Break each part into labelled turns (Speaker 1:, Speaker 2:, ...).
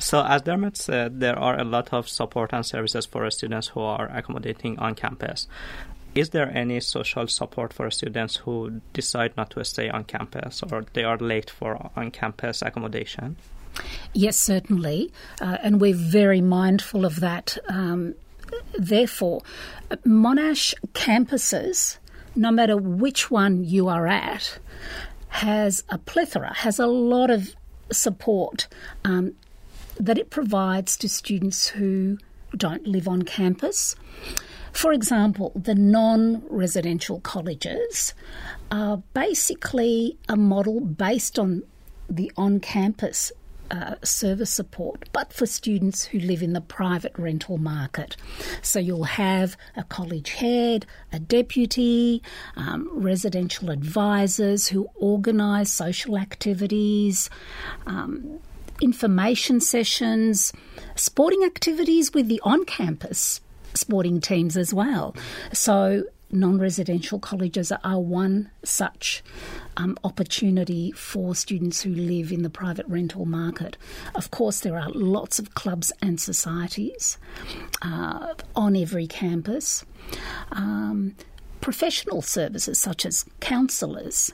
Speaker 1: So, as Dermot said, there are a lot of support and services for students who are accommodating on campus. Is there any social support for students who decide not to stay on campus or they are late for on campus accommodation?
Speaker 2: Yes, certainly. Uh, and we're very mindful of that. Um, therefore, Monash campuses, no matter which one you are at, has a plethora, has a lot of support um, that it provides to students who don't live on campus. For example, the non residential colleges are basically a model based on the on campus uh, service support, but for students who live in the private rental market. So you'll have a college head, a deputy, um, residential advisors who organise social activities. Um, information sessions, sporting activities with the on campus sporting teams as well. So, non residential colleges are one such um, opportunity for students who live in the private rental market. Of course, there are lots of clubs and societies uh, on every campus. Um, professional services such as counsellors,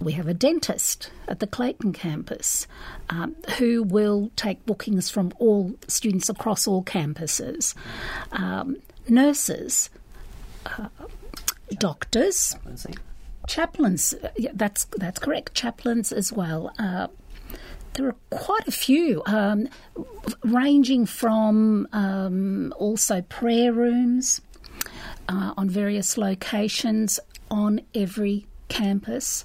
Speaker 2: we have a dentist at the Clayton campus um, who will take bookings from all students across all campuses. Um, nurses, uh, doctors, chaplains. Yeah, that's that's correct. Chaplains as well. Uh, there are quite a few, um, ranging from um, also prayer rooms uh, on various locations on every campus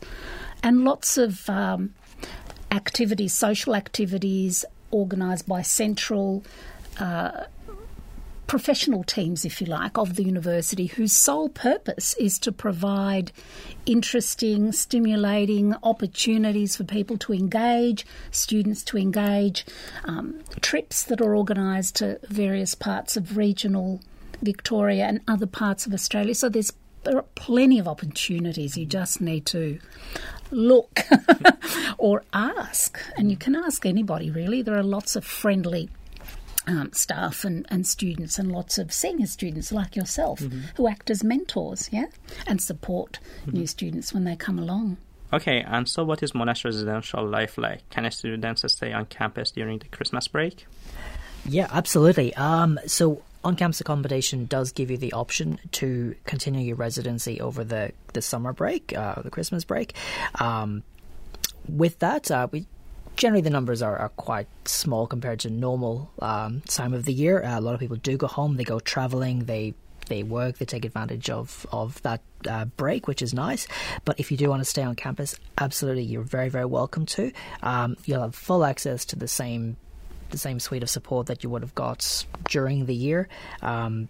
Speaker 2: and lots of um, activities, social activities organised by central. Uh, professional teams, if you like, of the university whose sole purpose is to provide interesting, stimulating opportunities for people to engage, students to engage, um, trips that are organised to various parts of regional Victoria and other parts of Australia. So there's there are plenty of opportunities. You just need to look or ask. And you can ask anybody, really. There are lots of friendly um, staff and, and students and lots of senior students like yourself mm-hmm. who act as mentors, yeah, and support mm-hmm. new students when they come along.
Speaker 1: Okay, and so what is Monash residential life like? Can students stay on campus during the Christmas break?
Speaker 3: Yeah, absolutely. Um, so on campus accommodation does give you the option to continue your residency over the, the summer break, uh, the Christmas break. Um, with that, uh, we generally the numbers are, are quite small compared to normal um, time of the year. Uh, a lot of people do go home, they go traveling, they they work, they take advantage of of that uh, break, which is nice. But if you do want to stay on campus, absolutely, you're very very welcome to. Um, you'll have full access to the same the same suite of support that you would have got during the year. Um,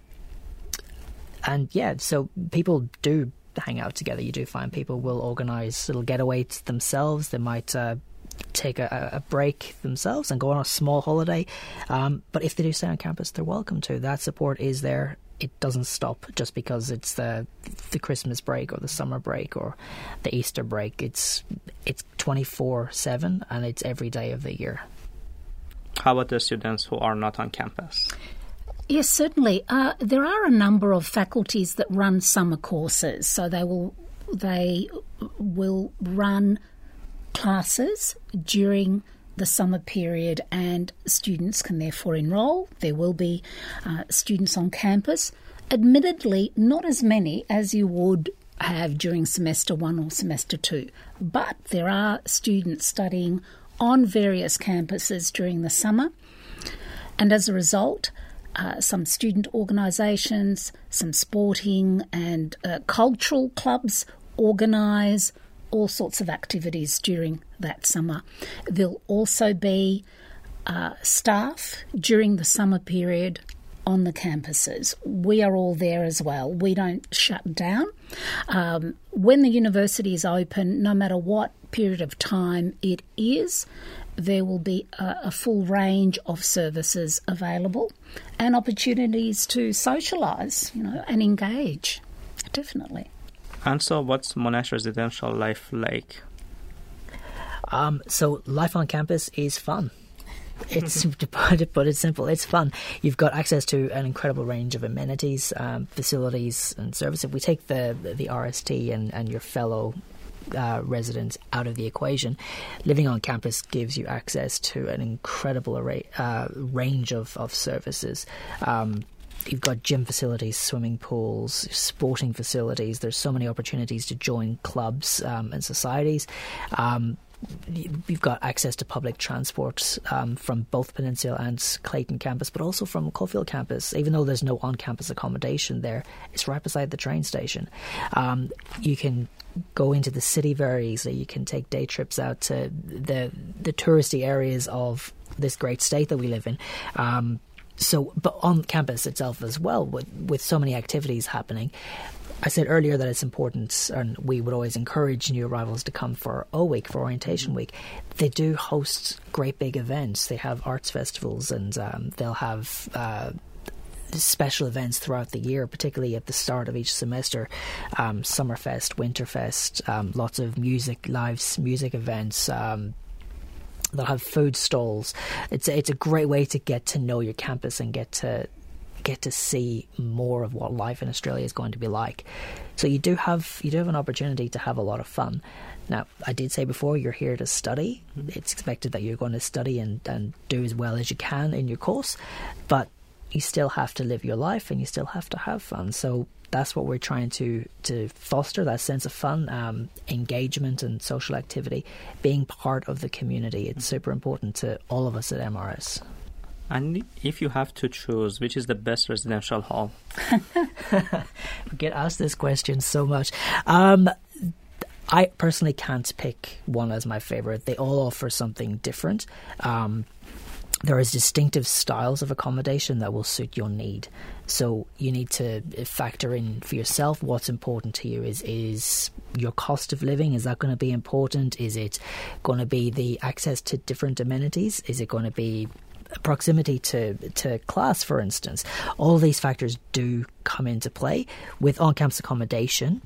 Speaker 3: and yeah, so people do hang out together. You do find people will organise little getaways themselves. They might uh, take a, a, break themselves and go on a small holiday. Um, but if they do stay on campus, they're welcome to. That support is there. It doesn't stop just because it's the the Christmas break or the summer break or the Easter break. It's it's twenty four seven and it's every day of the year.
Speaker 1: How about the students who are not on campus?
Speaker 2: Yes, certainly. Uh, there are a number of faculties that run summer courses, so they will they will run classes during the summer period, and students can therefore enrol. There will be uh, students on campus. Admittedly, not as many as you would have during semester one or semester two, but there are students studying on various campuses during the summer. And as a result, uh, some student organisations, some sporting and uh, cultural clubs organise all sorts of activities during that summer. There'll also be uh, staff during the summer period on the campuses. We are all there as well. We don't shut down. Um, when the university is open, no matter what period of time it is, there will be a, a full range of services available and opportunities to socialise, you know, and engage. Definitely.
Speaker 1: And so, what's Monash residential life like?
Speaker 3: Um, so, life on campus is fun. It's to put, it, simple. It's fun. You've got access to an incredible range of amenities, um, facilities, and services. If we take the the RST and, and your fellow uh, residents out of the equation, living on campus gives you access to an incredible array, uh, range of, of services. Um, you've got gym facilities, swimming pools, sporting facilities. There's so many opportunities to join clubs um, and societies. Um, you've got access to public transport um, from both Peninsula and Clayton campus, but also from Caulfield campus. Even though there's no on-campus accommodation there, it's right beside the train station. Um, you can go into the city very easily. You can take day trips out to the the touristy areas of this great state that we live in. Um, so, but on campus itself as well, with with so many activities happening, I said earlier that it's important, and we would always encourage new arrivals to come for O Week, for Orientation Week. They do host great big events. They have arts festivals, and um, they'll have. Uh, special events throughout the year, particularly at the start of each semester. Um, Summerfest, Winterfest, um, lots of music, live music events. Um, they'll have food stalls. It's it's a great way to get to know your campus and get to get to see more of what life in Australia is going to be like. So you do have you do have an opportunity to have a lot of fun. Now, I did say before you're here to study. Mm-hmm. It's expected that you're going to study and, and do as well as you can in your course, but you still have to live your life and you still have to have fun. So that's what we're trying to to foster that sense of fun, um, engagement, and social activity. Being part of the community, it's mm-hmm. super important to all of us at MRS.
Speaker 1: And if you have to choose, which is the best residential hall?
Speaker 3: we get asked this question so much. Um, I personally can't pick one as my favorite. They all offer something different. Um, there is distinctive styles of accommodation that will suit your need. So you need to factor in for yourself what's important to you. Is is your cost of living? Is that going to be important? Is it going to be the access to different amenities? Is it going to be proximity to, to class, for instance. All these factors do come into play. With on campus accommodation,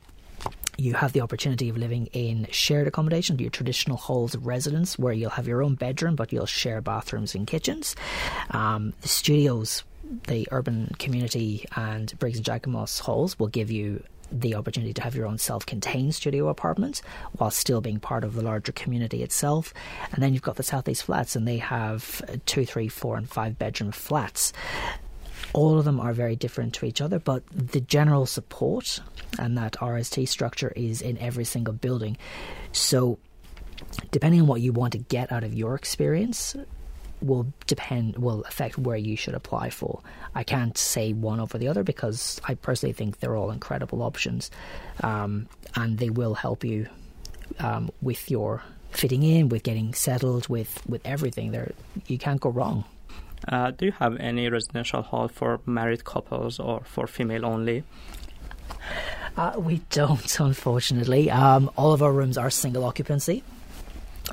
Speaker 3: you have the opportunity of living in shared accommodation, your traditional halls of residence, where you'll have your own bedroom, but you'll share bathrooms and kitchens. Um, the studios, the urban community, and Briggs and Jackomos halls will give you the opportunity to have your own self contained studio apartment while still being part of the larger community itself. And then you've got the Southeast Flats, and they have two, three, four, and five bedroom flats. All of them are very different to each other, but the general support and that RST structure is in every single building. So, depending on what you want to get out of your experience, will depend will affect where you should apply for. I can't say one over the other because I personally think they're all incredible options, um, and they will help you um, with your fitting in, with getting settled, with with everything. There, you can't go wrong.
Speaker 1: Uh, do you have any residential hall for married couples or for female only?
Speaker 3: Uh, we don't, unfortunately. Um, all of our rooms are single occupancy.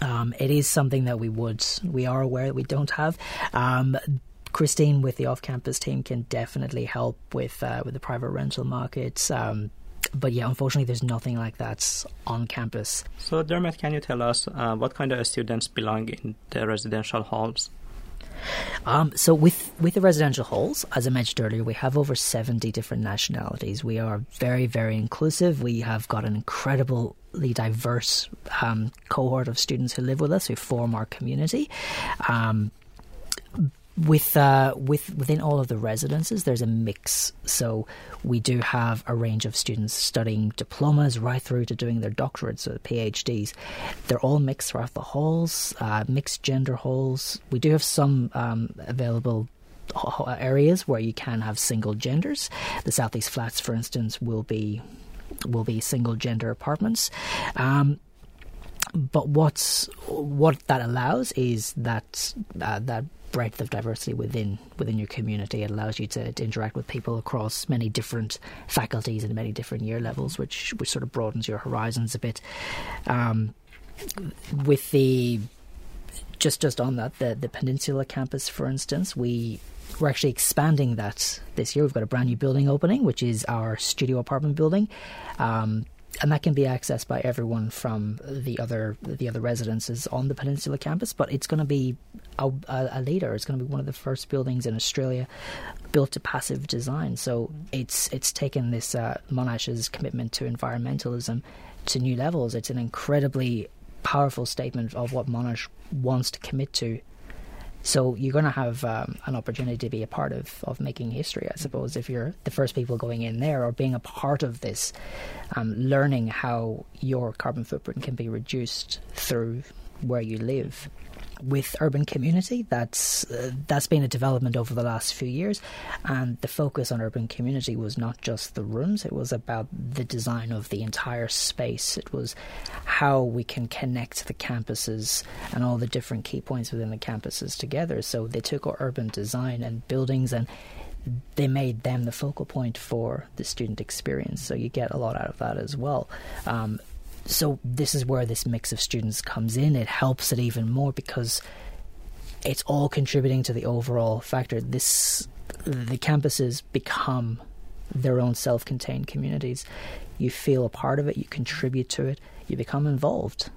Speaker 3: Um, it is something that we would, we are aware that we don't have. Um, Christine with the off-campus team can definitely help with uh, with the private rental markets. Um, but yeah, unfortunately, there's nothing like that on campus.
Speaker 1: So, Dermot, can you tell us uh, what kind of students belong in the residential halls?
Speaker 3: Um, so with with the residential halls, as I mentioned earlier, we have over seventy different nationalities. We are very very inclusive. We have got an incredibly diverse um, cohort of students who live with us, who form our community. Um, with uh, with within all of the residences, there's a mix. So we do have a range of students studying diplomas right through to doing their doctorates or PhDs. They're all mixed throughout the halls, uh, mixed gender halls. We do have some um, available areas where you can have single genders. The Southeast Flats, for instance, will be will be single gender apartments. Um, but what's what that allows is that uh, that breadth of diversity within within your community. It allows you to, to, interact with people across many different faculties and many different year levels, which which sort of broadens your horizons a bit. Um, with the just just on that, the the Peninsula campus, for instance, we we're actually expanding that this year. We've got a brand new building opening, which is our studio apartment building. Um, and that can be accessed by everyone from the other the other residences on the Peninsula campus. But it's going to be a, a, leader. It's going to be one of the first buildings in Australia built to passive design. So it's it's taken this uh, Monash's commitment to environmentalism to new levels. It's an incredibly powerful statement of what Monash wants to commit to so you're going to have um, an opportunity to be a part of, of making history, I suppose, if you're the first people going in there or being a part of this, um, learning how your carbon footprint can be reduced through where you live with urban community. That's uh, that's been a development over the last few years, and the focus on urban community was not just the rooms; it was about the design of the entire space. It was how we can connect the campuses and all the different key points within the campuses together. So they took urban design and buildings and they made them the focal point for the student experience. So you get a lot out of that as well. Um, so this is where this mix of students comes in. It helps it even more because it's all contributing to the overall factor. This the campuses become their own self-contained communities. You feel a part of it, you contribute to it, you become involved.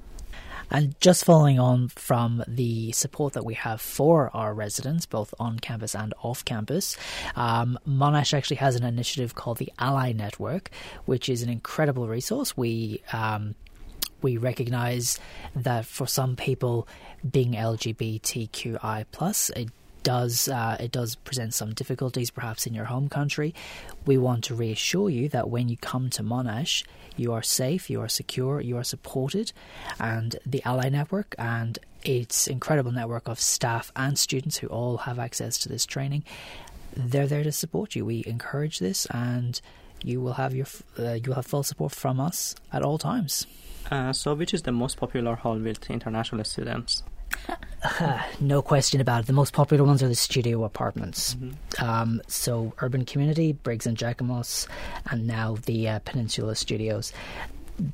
Speaker 3: And just following on from the support that we have for our residents, both on campus and off campus, um, Monash actually has an initiative called the Ally Network, which is an incredible resource. We um, we recognize that for some people, being LGBTQI plus, it does uh, it does present some difficulties, perhaps in your home country. We want to reassure you that when you come to Monash, you are safe, you are secure, you are supported, and the Ally Network and its incredible network of staff and students who all have access to this training, they're there to support you. We encourage this, and you will have your uh, you will have full support from us at all times.
Speaker 1: Uh, so, which is the most popular hall with international students?
Speaker 3: No question about it. The most popular ones are the studio apartments. Mm-hmm. Um, so, Urban Community, Briggs and Jackomos, and now the uh, Peninsula Studios.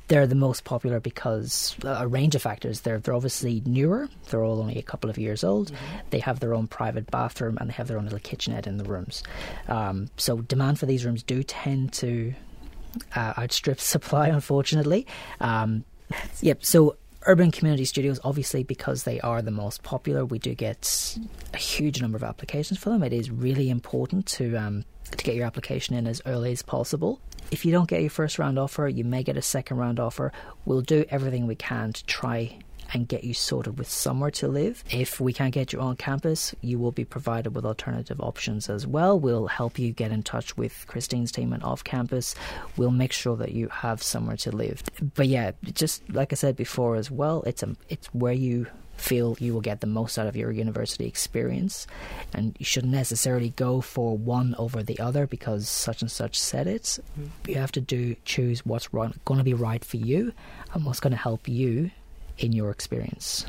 Speaker 3: They're the most popular because uh, a range of factors. They're they're obviously newer. They're all only a couple of years old. Mm-hmm. They have their own private bathroom and they have their own little kitchenette in the rooms. Um, so demand for these rooms do tend to uh, outstrip supply, unfortunately. Um, yep. So urban community studios, obviously, because they are the most popular, we do get a huge number of applications for them. It is really important to um, to get your application in as early as possible. If you don't get your first round offer, you may get a second round offer. We'll do everything we can to try and get you sorted with somewhere to live. If we can't get you on campus, you will be provided with alternative options as well. We'll help you get in touch with Christine's team and off campus. We'll make sure that you have somewhere to live. But yeah, just like I said before as well, it's a it's where you feel you will get the most out of your university experience. And you shouldn't necessarily go for one over the other because such and such said it. Mm-hmm. You have to do choose what's right, going to be right for you and what's going to help you in your experience.